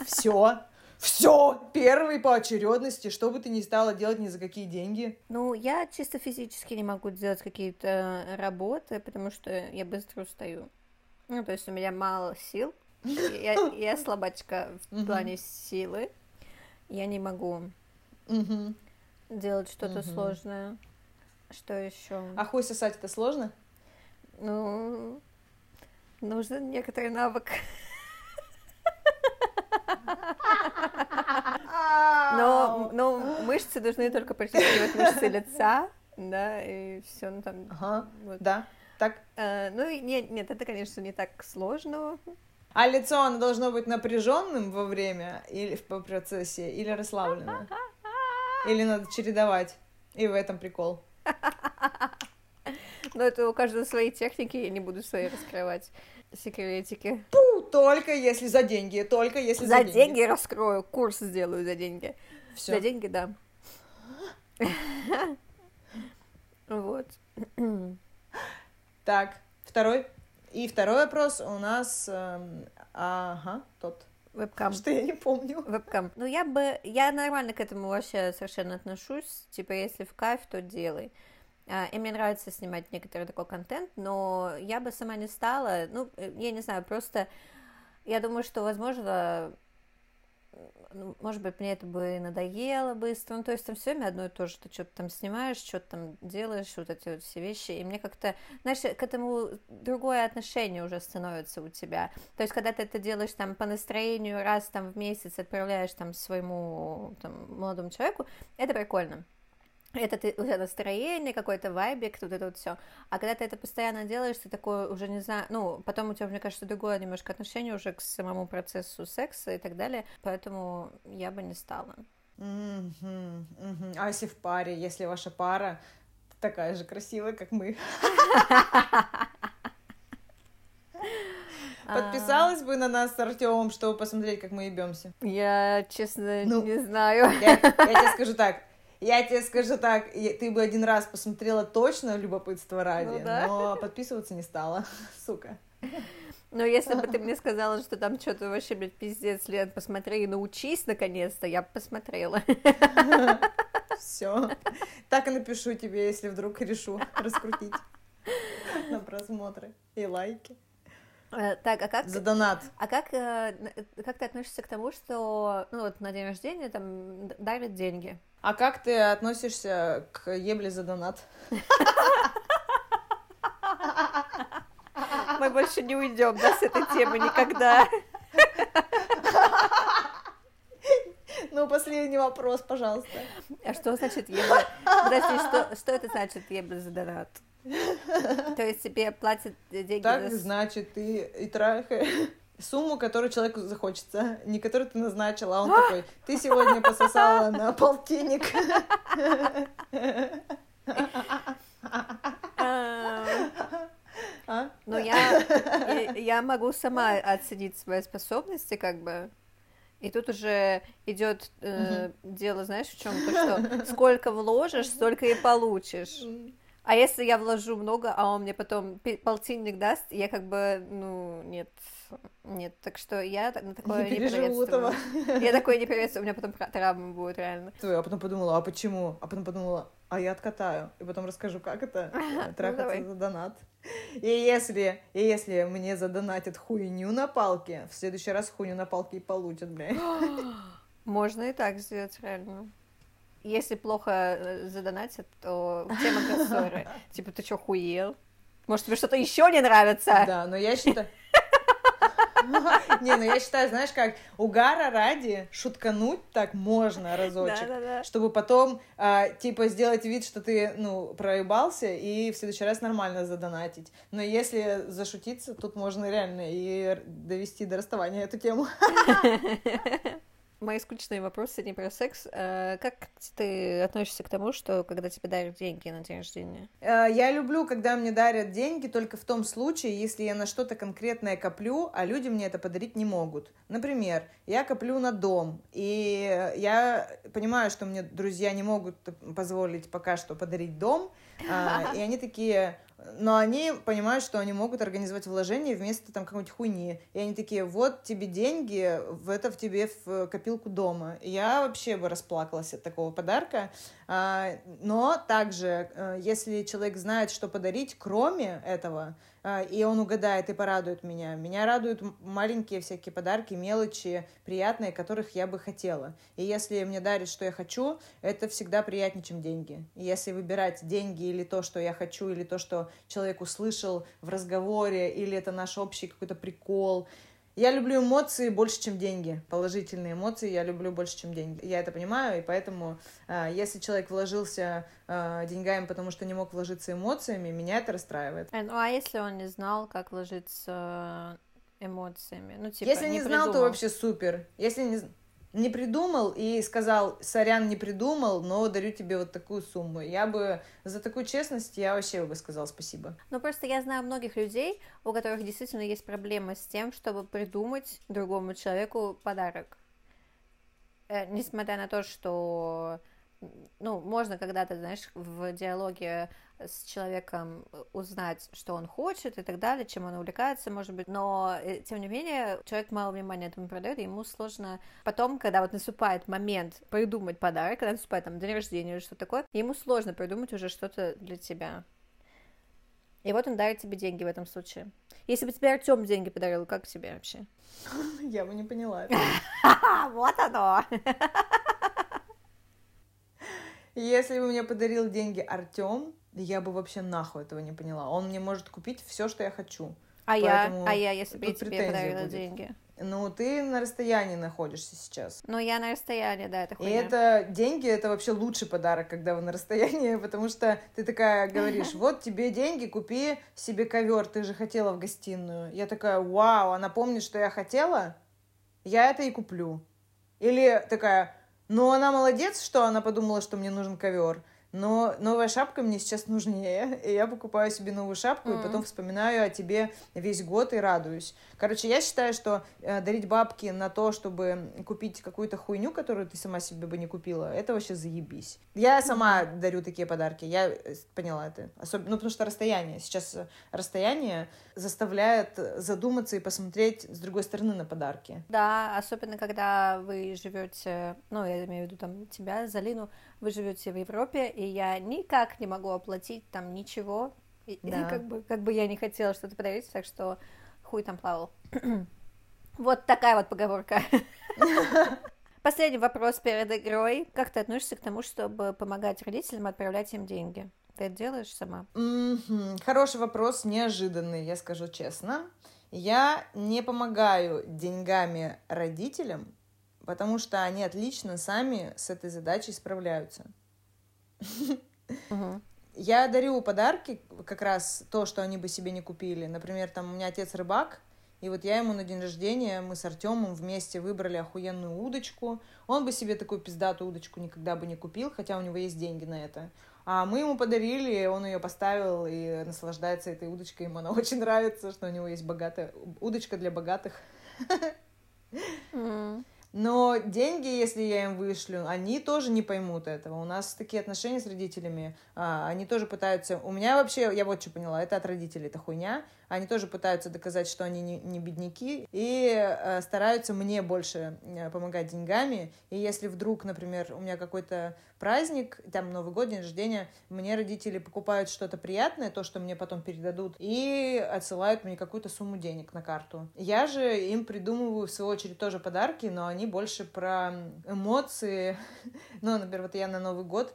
Все. Все, первый по очередности, что бы ты ни стала делать ни за какие деньги. Ну, я чисто физически не могу делать какие-то работы, потому что я быстро устаю. Ну, то есть у меня мало сил. Я, я слабачка в плане силы. Я не могу делать что-то сложное. Что еще? А хуй сосать это сложно? Ну, нужен некоторый навык. Но, но мышцы должны только притягивать мышцы лица, да, и все, ну там. Ага, вот. да. Так. Э, ну, нет, нет, это, конечно, не так сложно. А лицо, оно должно быть напряженным во время или в процессе, или расслабленное? Или надо чередовать? И в этом прикол. [laughs] Но это у каждого свои техники, я не буду свои раскрывать секретики. Фу, только если за деньги, только если за, За деньги раскрою, курс сделаю за деньги. Все. За деньги, да. Вот. Так, второй. И второй вопрос у нас... эм, ага, тот. Вебкам. Что я не помню. Вебкам. Ну, я бы... Я нормально к этому вообще совершенно отношусь. Типа, если в кайф, то делай. А, И мне нравится снимать некоторый такой контент, но я бы сама не стала. Ну, э, я не знаю, просто... Я думаю, что, возможно, ну, может быть, мне это бы надоело быстро. Ну, то есть там все время одно и то же. Ты что-то там снимаешь, что-то там делаешь, вот эти вот все вещи. И мне как-то, знаешь, к этому другое отношение уже становится у тебя. То есть, когда ты это делаешь там по настроению, раз там в месяц отправляешь там своему там, молодому человеку, это прикольно. Это ты, у тебя настроение, какой-то вайбик, вот это вот все. А когда ты это постоянно делаешь, ты такой уже не знаю, ну, потом у тебя, мне кажется, другое немножко отношение уже к самому процессу секса и так далее, поэтому я бы не стала. А если в паре, если ваша пара такая же красивая, как мы? [laughs] Подписалась бы на нас с Артемом, чтобы посмотреть, как мы ебемся. Я, честно, Ну. не знаю. Я, я тебе скажу так. Я тебе скажу так, ты бы один раз посмотрела точно любопытство ради, Ну да. но подписываться не стала, [laughs] сука. Но если бы ты [laughs] мне сказала, что там что-то вообще, блядь, пиздец, Лен, посмотри и научись наконец-то, я бы посмотрела. [laughs] Все. Так и напишу тебе, если вдруг решу раскрутить на просмотры и лайки. Э, Так, а как... За донат. А как, э, как ты относишься к тому, что, ну вот на день рождения там дарят деньги? А как ты относишься к ебле за донат? Мы больше не уйдем, да, с этой темы никогда. Ну, последний вопрос, пожалуйста. А что значит ебля? Подожди, что, что это значит ебля за донат? То есть тебе платят деньги Так, за... значит, ты и трахаешь сумму, которую человеку захочется, не которую ты назначила, а он [gasps] такой, ты сегодня пососала на [laughs] полтинник. [laughs] А, А? Ну, я, я- я могу сама оценить свои способности, как бы. И тут уже идет э, дело, знаешь, в чем то, что сколько вложишь, столько и получишь. А если я вложу много, а он мне потом полтинник даст, я как бы, ну, нет, нет. Так что я на такое Не не, приветствую. этого. [laughs] Я такое не приветствую, у меня потом тра- травма будет реально. А потом подумала, а почему? А потом подумала, а я откатаю. И потом расскажу, как это [laughs] э, трахаться за донат. И если, и если мне задонатят хуйню на палке, в следующий раз хуйню на палке и получат, бля. [gasps] Можно и так сделать, реально. Если плохо э, задонатят, то тема [laughs] ссоры. Типа, ты что, хуел? Может, тебе что-то еще не нравится? Да, но я считаю... [laughs] Не, ну я считаю, знаешь как, угара ради шуткануть так можно разочек. Чтобы потом, а, типа, сделать вид, что ты, ну, проебался, и в следующий раз нормально задонатить. Но если зашутиться, тут можно реально и довести до расставания эту тему. [laughs] Мои скучные вопросы не про секс. А Как ты относишься к тому, что когда тебе дарят деньги на день рождения? Э, Я люблю, когда мне дарят деньги только в том случае, если я на что-то конкретное коплю, а люди мне это подарить не могут. Например, я коплю на дом, и я понимаю, что мне друзья не могут позволить пока что подарить дом, а, и они такие, но они понимают, что они могут организовать вложение вместо там какой-нибудь хуйни. И они такие, вот тебе деньги, в это в тебе в копилку дома. И я вообще бы расплакалась от такого подарка. А, но также, э, если человек знает, что подарить, кроме этого, а, и он угадает и порадует меня. Меня радуют маленькие всякие подарки, мелочи, приятные, которых я бы хотела. И если мне дарят, что я хочу, это всегда приятнее, чем деньги. И если выбирать деньги или то, что я хочу, или то, что человек услышал в разговоре, или это наш общий какой-то прикол, я люблю эмоции больше, чем деньги. Положительные эмоции я люблю больше, чем деньги. Я это понимаю, и поэтому, э, если человек вложился э, деньгами, потому что не мог вложиться эмоциями, меня это расстраивает. Э, ну а если он не знал, как вложиться эмоциями? Ну, типа, если не, не знал, придумал. то вообще супер. Если не не придумал и сказал, сорян, не придумал, но дарю тебе вот такую сумму. Я бы за такую честность, я вообще бы сказал спасибо. Ну, просто я знаю многих людей, у которых действительно есть проблемы с тем, чтобы придумать другому человеку подарок. Э, несмотря на то, что ну, можно когда-то, знаешь, в диалоге с человеком узнать, что он хочет и так далее, чем он увлекается, может быть, но, э, тем не менее, человек мало внимания этому придает, и ему сложно потом, когда вот наступает момент придумать подарок, когда наступает там день рождения или что такое, ему сложно придумать уже что-то для тебя. И вот он дарит тебе деньги в этом случае. Если бы тебе Артем деньги подарил, как тебе вообще? [laughs] Я бы не поняла. [laughs] Вот оно! [laughs] Если бы мне подарил деньги Артем, я бы вообще нахуй этого не поняла. Он мне может купить все, что я хочу. А я, а я, если бы я тебе подарила будет. деньги. Ну, ты на расстоянии находишься сейчас. Ну, я на расстоянии, да, это И хуйня. это деньги, это вообще лучший подарок, когда вы на расстоянии, [laughs] потому что ты такая говоришь, вот тебе деньги, купи себе ковер, ты же хотела в гостиную. Я такая, вау, она помнит, что я хотела, я это и куплю. Или такая, ну она молодец, что она подумала, что мне нужен ковер. Но новая шапка мне сейчас нужнее, [laughs] и я покупаю себе новую шапку, и потом вспоминаю о тебе весь год и радуюсь. Короче, я считаю, что э, дарить бабки на то, чтобы купить какую-то хуйню, которую ты сама себе бы не купила, это вообще заебись. Я сама дарю такие подарки, я э, поняла это. Особенно, ну, потому что расстояние. Сейчас э, расстояние заставляет задуматься и посмотреть с другой стороны на подарки. Да, особенно когда вы живете, ну, я имею в виду там тебя, Залину, вы живете в Европе, и я никак не могу оплатить там ничего, и, и Да. как, бы, как бы я не хотела что-то подарить, так что хуй там плавал. [clears throat] вот такая вот поговорка. [laughs] Последний вопрос перед игрой. Как ты относишься к тому, чтобы помогать родителям отправлять им деньги? Ты это делаешь сама? Мгм. Хороший вопрос, неожиданный, я скажу честно. Я не помогаю деньгами родителям, потому что они отлично сами с этой задачей справляются. Я дарю подарки, как раз то, что они бы себе не купили. Например, там у меня отец рыбак, и вот я ему на день рождения, мы с Артемом вместе выбрали охуенную удочку. Он бы себе такую пиздатую удочку никогда бы не купил, хотя у него есть деньги на это. А мы ему подарили, он ее поставил и наслаждается этой удочкой. Ему она [laughs] очень нравится, что у него есть богатая удочка для богатых. М. Но деньги, если я им вышлю, они тоже не поймут этого. У нас такие отношения с родителями, а, они тоже пытаются... У меня вообще, я вот что поняла, это от родителей, это хуйня. Они тоже пытаются доказать, что они не, не бедняки, и э, стараются мне больше э, помогать деньгами. И если вдруг, например, у меня какой-то праздник, там Новый год, день рождения, мне родители покупают что-то приятное, то, что мне потом передадут, и отсылают мне какую-то сумму денег на карту. Я же им придумываю, в свою очередь, тоже подарки, но они больше про эмоции. [laughs] Ну, например, вот я на Новый год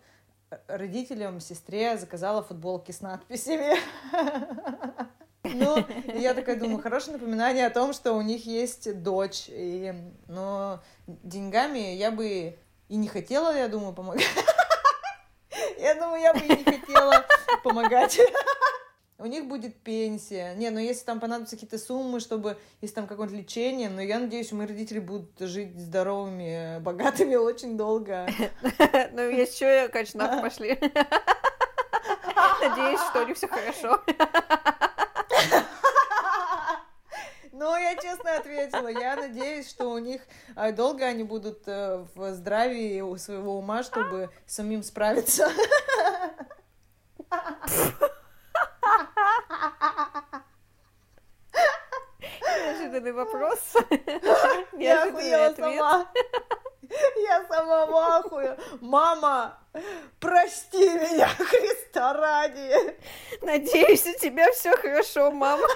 родителям, сестре заказала футболки с надписями. [laughs] Ну, [laughs] я такая думаю, хорошее напоминание о том, что у них есть дочь. И, но деньгами я бы и не хотела, я думаю, помогать. [laughs] Я думаю, я бы и не хотела помогать. [laughs] У них будет пенсия. Не, ну если там понадобятся какие-то суммы, чтобы, если там какое-то лечение, но я надеюсь, мои родители будут жить здоровыми, богатыми очень долго. Ну, что, конечно, пошли. Надеюсь, что у них все хорошо. Но я честно ответила. Я надеюсь, что у них э, долго они будут э, в здравии у своего ума, чтобы самим справиться. Неожиданный вопрос. [laughs] Неожиданный ответ. Сама. Я сама в ахуе. Мама, прости меня, [laughs] Христа ради. Надеюсь, у тебя все хорошо, мама.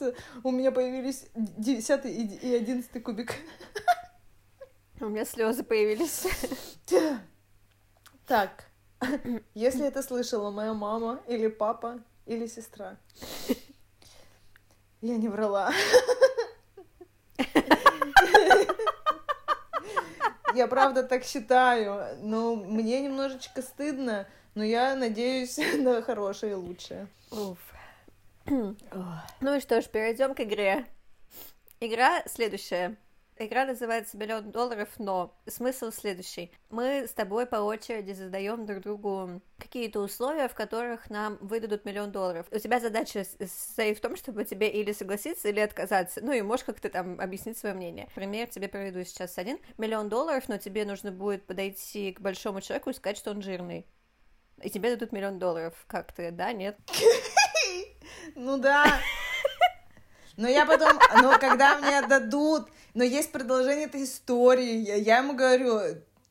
Прокачался, у меня появились десятый и и одиннадцатый кубик. У меня слезы появились. Так, если это слышала моя мама или папа или сестра, я не врала. Я правда так считаю, но мне немножечко стыдно, но я надеюсь на хорошее и лучшее. Уф. Ну и что ж, перейдем к игре. Игра следующая. Игра называется «Миллион долларов, но». Смысл следующий. Мы с тобой по очереди задаем друг другу какие-то условия, в которых нам выдадут миллион долларов. У тебя задача состоит в том, чтобы тебе или согласиться, или отказаться. Ну и можешь как-то там объяснить свое мнение. Пример тебе приведу сейчас один. Миллион долларов, но тебе нужно будет подойти к большому человеку и сказать, что он жирный. И тебе дадут миллион долларов. Как ты, да, нет? [laughs] Ну да. Но я потом, но когда мне отдадут, но есть продолжение этой истории, я, я ему говорю,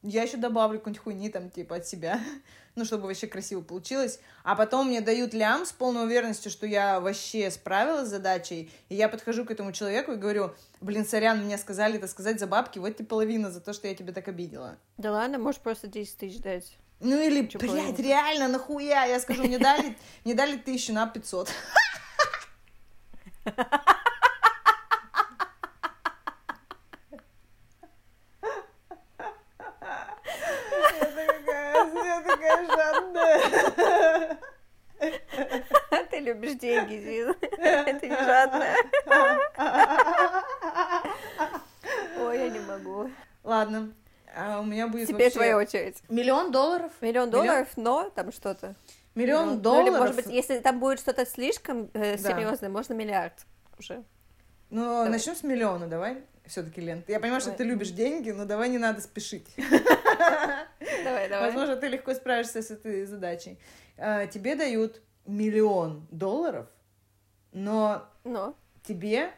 я еще добавлю какой-нибудь хуйни там, типа, от себя, [laughs] ну, чтобы вообще красиво получилось. А потом мне дают лям с полной уверенностью, что я вообще справилась с задачей, и я подхожу к этому человеку и говорю, блин, сорян, мне сказали это сказать за бабки, вот тебе половина за то, что я тебя так обидела. Да ладно, можешь просто 10 тысяч дать. Ну или, Чё, блядь, половину? реально, нахуя? Я скажу, мне дали, мне дали тысячу на 500. Это какая, это такая жадная. Ты любишь деньги, Зин. Это не жадная. Ой, я не могу. Ладно, а у меня будет Теперь вообще твоя очередь. миллион долларов. Миллион долларов, но там что-то. Миллион Ну, или, долларов. может быть, если там будет что-то слишком э, Да. серьезное, можно миллиард уже. Ну, Давай. начнем с миллиона, давай. Все-таки, Лен. Я понимаю, что Давай. ты любишь деньги, но давай не надо спешить. [laughs] Давай, давай. Возможно, ты легко справишься с этой задачей. А, Тебе дают миллион долларов, но Но. тебе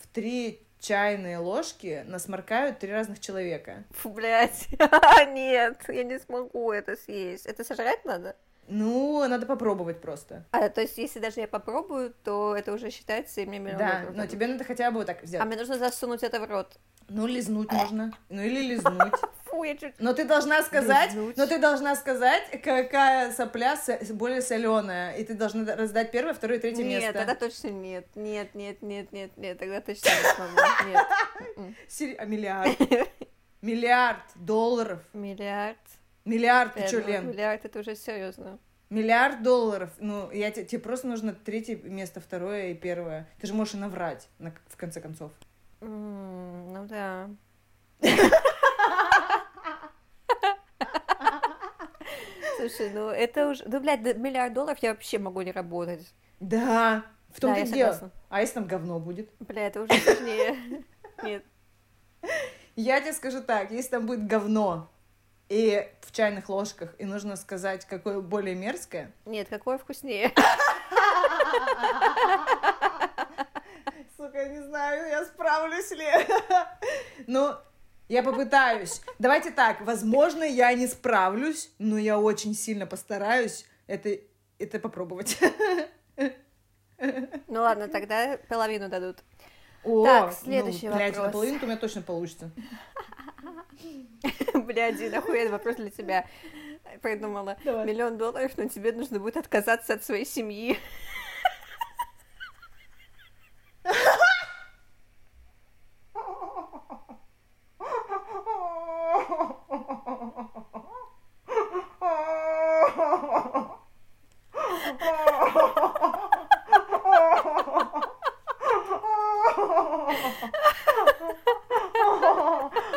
в три чайные ложки насморкают три разных человека. Фу, блядь. [laughs] Нет, я не смогу это съесть. Это сожрать надо? Ну, надо попробовать просто. А, то есть, если даже я попробую, то это уже считается, и мне миллион Да, но тебе надо хотя бы вот так взять. А мне нужно засунуть это в рот. Ну, лизнуть можно. Ну, или лизнуть. [laughs] Фу, я чуть... Но ты должна сказать, Лизнуть. но ты должна сказать, какая сопля со- более соленая. И ты должна раздать первое, второе, третье Нет, место. тогда точно нет. Нет, нет, нет, нет, нет, тогда точно не смогу. Нет. [laughs] Сери- А миллиард? [laughs] Миллиард долларов. Миллиард. Миллиард, ты Э, что, Лен? Миллиард это уже серьезно. Миллиард долларов. Ну, я те- тебе просто нужно третье место, второе и первое. Ты же можешь и наврать, на- в конце концов. Ну да. Слушай, ну это уже... Ну, блядь, миллиард долларов я вообще могу не работать. Да, в том-то Да, дело. А если там говно будет? Бля, это уже сложнее. Нет. Я тебе скажу так, если там будет говно и в чайных ложках, и нужно сказать, какое более мерзкое, Нет, какое вкуснее. [laughs] Я не знаю, я справлюсь ли. [laughs] Ну, я попытаюсь. Давайте так, возможно, я не справлюсь, но я очень сильно постараюсь это, это попробовать. [laughs] Ну ладно, тогда половину дадут. О, Так, ну, следующий блядь, вопрос. наполовину у меня точно получится. [laughs] Блядь, Дина, охуенный вопрос для тебя. Придумала. Миллион долларов, но тебе нужно будет отказаться от своей семьи.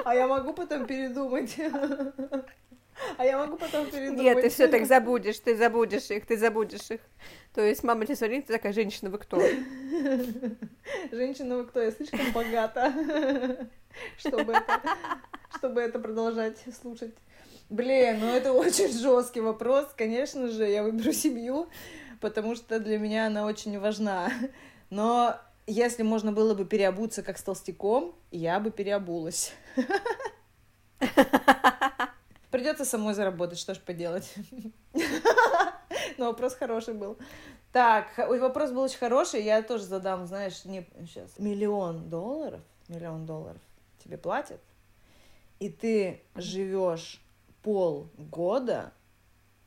А я могу потом А я могу потом передумать. Нет, ты все так забудешь, ты забудешь их, ты забудешь их. То есть мама тебе звонит, ты такая, женщина, вы кто? Женщина, вы кто? Я слишком богата, чтобы это, чтобы это продолжать слушать. Блин, ну это очень жесткий вопрос. Конечно же, я выберу семью, потому что для меня она очень важна. Но если можно было бы переобуться как с толстяком, я бы переобулась. Придется самой заработать, что ж поделать. Но вопрос хороший был. Так, вопрос был очень хороший, я тоже задам, знаешь, не сейчас. Миллион долларов, миллион долларов тебе платят, и ты живешь полгода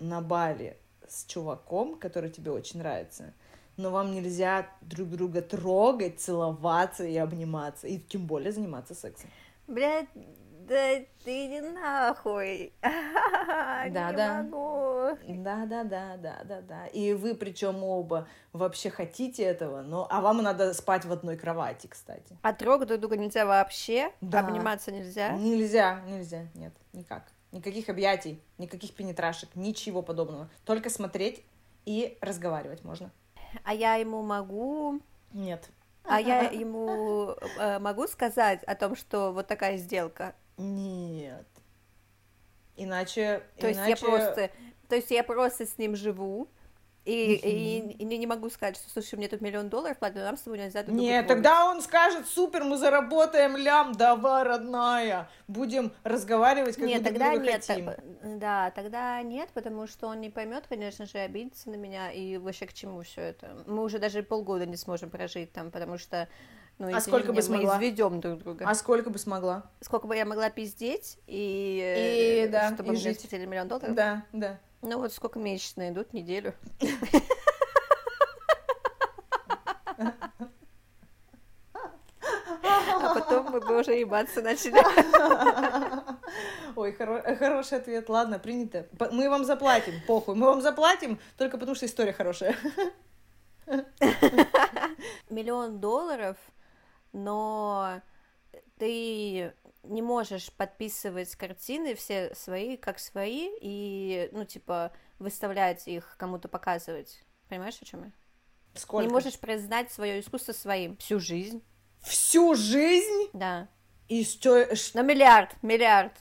на Бали с чуваком, который тебе очень нравится, но вам нельзя друг друга трогать, целоваться и обниматься, и тем более заниматься сексом. Блядь, да ты [laughs] не нахуй. Да, Не да. могу. Да, да, да, да, да, да. И вы причем оба вообще хотите этого, но а вам надо спать в одной кровати, кстати. А трогать друг друга нельзя вообще? Да. Обниматься нельзя? Нельзя, нельзя, нет, никак. Никаких объятий, никаких пенетрашек, ничего подобного. Только смотреть и разговаривать можно. А я ему могу... Нет. А я [laughs] ему э, могу сказать о том, что вот такая сделка? Нет. Иначе... То есть я иначе- просто... То есть я просто с ним живу, и, и, и не могу сказать, что, слушай, мне тут миллион долларов платят, но нам с тобой нельзя друг Нет, трогать». тогда он скажет, супер, мы заработаем лям, давай, родная, будем разговаривать, как Нет, мы друг тогда друга нет, хотим. так- да, тогда нет, потому что он не поймет, конечно же, обидится на меня и вообще к чему все это. Мы уже даже полгода не сможем прожить там, потому что, ну, А сколько бы смогла? мы изведем друг друга. А сколько бы смогла? Сколько бы я могла пиздеть и, И, да, чтобы и мне жить. светили миллион долларов? Да, да. Ну вот сколько месячные идут, неделю. А потом мы бы уже ебаться начали. Ой, хоро- хороший ответ. Ладно, принято. П- Мы вам заплатим, похуй. Мы вам заплатим только потому, что история хорошая. Миллион долларов, но ты не можешь подписывать картины все свои, как свои, и, ну, типа, выставлять их, кому-то показывать. Понимаешь, о чем я? Сколько? Не можешь признать свое искусство своим всю жизнь. Всю жизнь? Да. И что, Но миллиард, миллиард.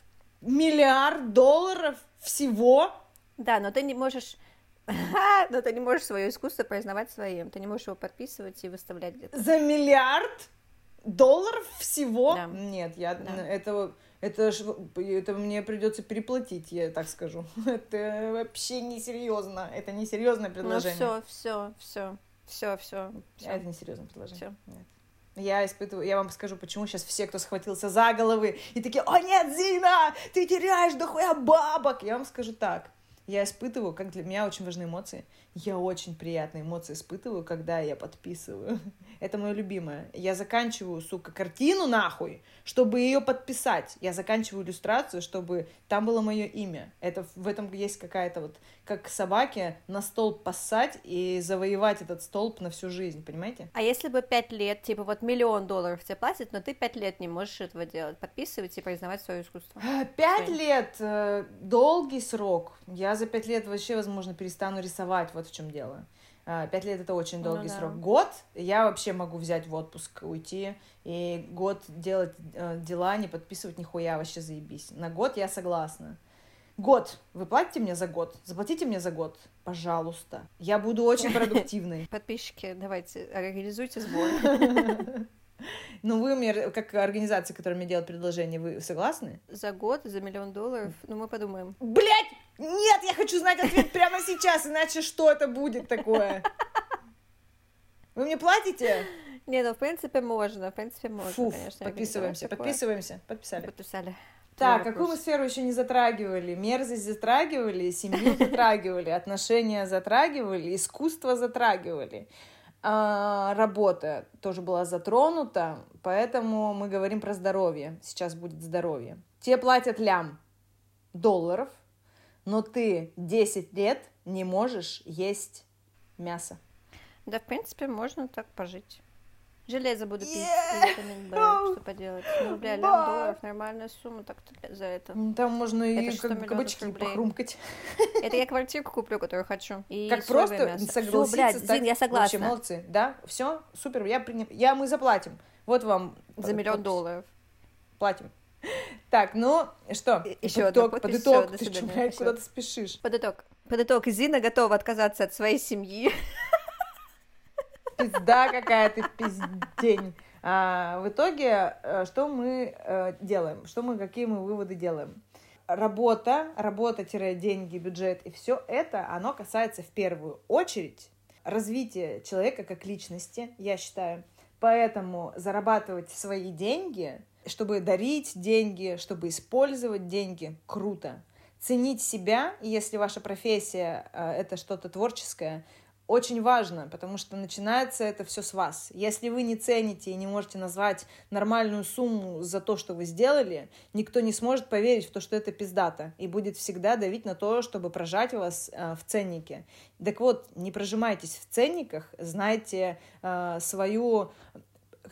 миллиард долларов всего? Да, но ты не можешь... [laughs] Но ты не можешь свое искусство признавать своим. Ты не можешь его подписывать и выставлять где-то. За миллиард долларов всего? Да. Нет, я Да. это это ж- это мне придется переплатить, я так скажу. [laughs] Это вообще несерьезно. Это несерьезное Ну предложение. все, все, все, все, все. Это несерьезное предложение. Нет. Я испытываю, я вам скажу, почему сейчас все, кто схватился за головы и такие, о нет, Зина, ты теряешь дохуя бабок. Я вам скажу так, я испытываю, как для меня очень важны эмоции. Я очень приятные эмоции испытываю, когда я подписываю. [laughs] Это мое любимое. Я заканчиваю, сука, картину нахуй, чтобы ее подписать. Я заканчиваю иллюстрацию, чтобы там было мое имя. Это в этом есть какая-то вот, как собаке на столб поссать и завоевать этот столб на всю жизнь, понимаете? А если бы пять лет, типа вот миллион долларов тебе платят, но ты пять лет не можешь этого делать, подписывать и признавать свое искусство. А, Пять лет э, долгий срок. Я за пять лет вообще, возможно, перестану рисовать. Вот в чем дело. А, Пять лет это очень Ну долгий да. срок. Год я вообще могу взять в отпуск, уйти и год делать э, дела, не подписывать нихуя, вообще заебись. На год я согласна. Год. Вы платите мне за год? Заплатите мне за год, пожалуйста. Я буду очень [laughs] продуктивной. Подписчики, давайте, организуйте сбор. [laughs] Ну, вы мне, как организация, которая мне делает предложение, вы согласны? За год, за миллион долларов, ну мы подумаем. Блять! Нет, я хочу знать ответ прямо сейчас, иначе что это будет такое? Вы мне платите? Не, ну в принципе можно, в принципе можно, Фу, конечно. подписываемся, подписываемся, подписали. Подписали. Так, Твой какую мы сферу еще не затрагивали? Мерзость затрагивали, семью затрагивали, отношения затрагивали, искусство затрагивали. А, работа тоже была затронута, поэтому мы говорим про здоровье. Сейчас будет здоровье. Тебе платят лям долларов, но ты 10 лет не можешь есть мясо. Да, в принципе, можно так пожить. Железо буду пить, Yeah. Б, [laughs] что поделать. Ну, бля, долларов, нормальная сумма так-то за это. М, Там можно и Это 100 как кабачки рублей. похрумкать. [laughs] Это я квартирку куплю, которую хочу. И Как просто мясо. Согласиться блядь, стать- Зин, я Вообще согласна. молодцы. Да, все, супер, я приня... Я, мы заплатим. Вот вам. За миллион долларов. Платим. Так, ну что, одна под итог, всё, до ты что, блядь, куда ты спешишь? Под итог. Под итог, Зина готова отказаться от своей семьи. Пизда какая ты, пиздень. А, в итоге, э, что мы э, делаем? Что мы, какие мы выводы делаем? Работа, работа-деньги, бюджет и все это, оно касается в первую очередь развития человека как личности, я считаю. Поэтому зарабатывать свои деньги, чтобы дарить деньги, чтобы использовать деньги, круто. Ценить себя, если ваша профессия э, это что-то творческое, очень важно, потому что начинается это все с вас. Если вы не цените и не можете назвать нормальную сумму за то, что вы сделали, никто не сможет поверить в то, что это пиздато, и будет всегда давить на то, чтобы прожать вас э, в ценнике. Так вот, не прожимайтесь в ценниках, знайте э, свою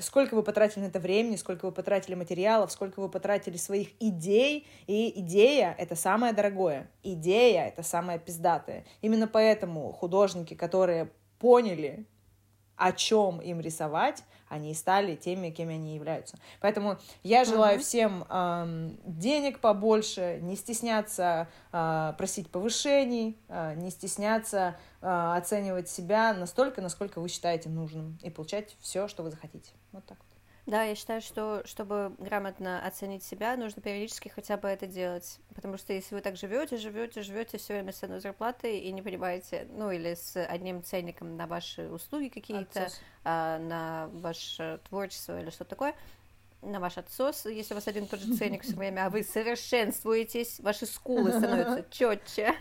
сколько вы потратили на это времени, сколько вы потратили материалов, сколько вы потратили своих идей. И идея — это самое дорогое. Идея — это самое пиздатое. Именно поэтому художники, которые поняли, о чем им рисовать, они стали теми, кем они являются. Поэтому я желаю Мгм. всем эм, денег побольше, не стесняться э, просить повышений, э, не стесняться э, оценивать себя настолько, насколько вы считаете нужным, и получать все, что вы захотите. Вот так вот. Да, я считаю, что чтобы грамотно оценить себя, нужно периодически хотя бы это делать. Потому что если вы так живете, живете, живете все время с одной зарплатой и не понимаете, ну или с одним ценником на ваши услуги какие-то, а, на ваше творчество или что-то такое, на ваш отсос, если у вас один и тот же ценник все время, а вы совершенствуетесь, ваши скулы становятся [laughs] четче,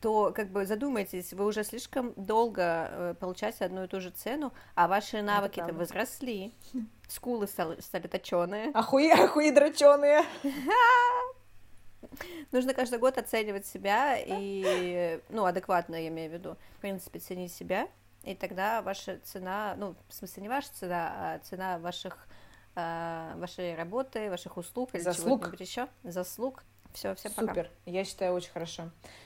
то как бы задумайтесь, вы уже слишком долго э, получаете одну и ту же цену, а ваши навыки-то возросли, скулы стали, стали точеные. Охуе, охуе дроченые. [laughs] Нужно каждый год оценивать себя и, ну, адекватно, я имею в виду, в принципе, ценить себя, и тогда ваша цена, ну, в смысле, не ваша цена, а цена ваших, а, вашей работы, ваших услуг или чего-нибудь еще, заслуг. Все, всем пока. Супер, я считаю, очень хорошо.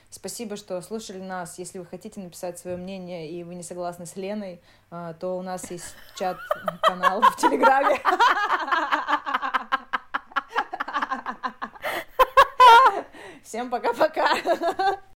Спасибо, что слушали нас. Если вы хотите написать свое мнение и вы не согласны с Леной, э, то у нас есть чат-канал [laughs] в Телеграме. [laughs] Всем пока-пока. [laughs]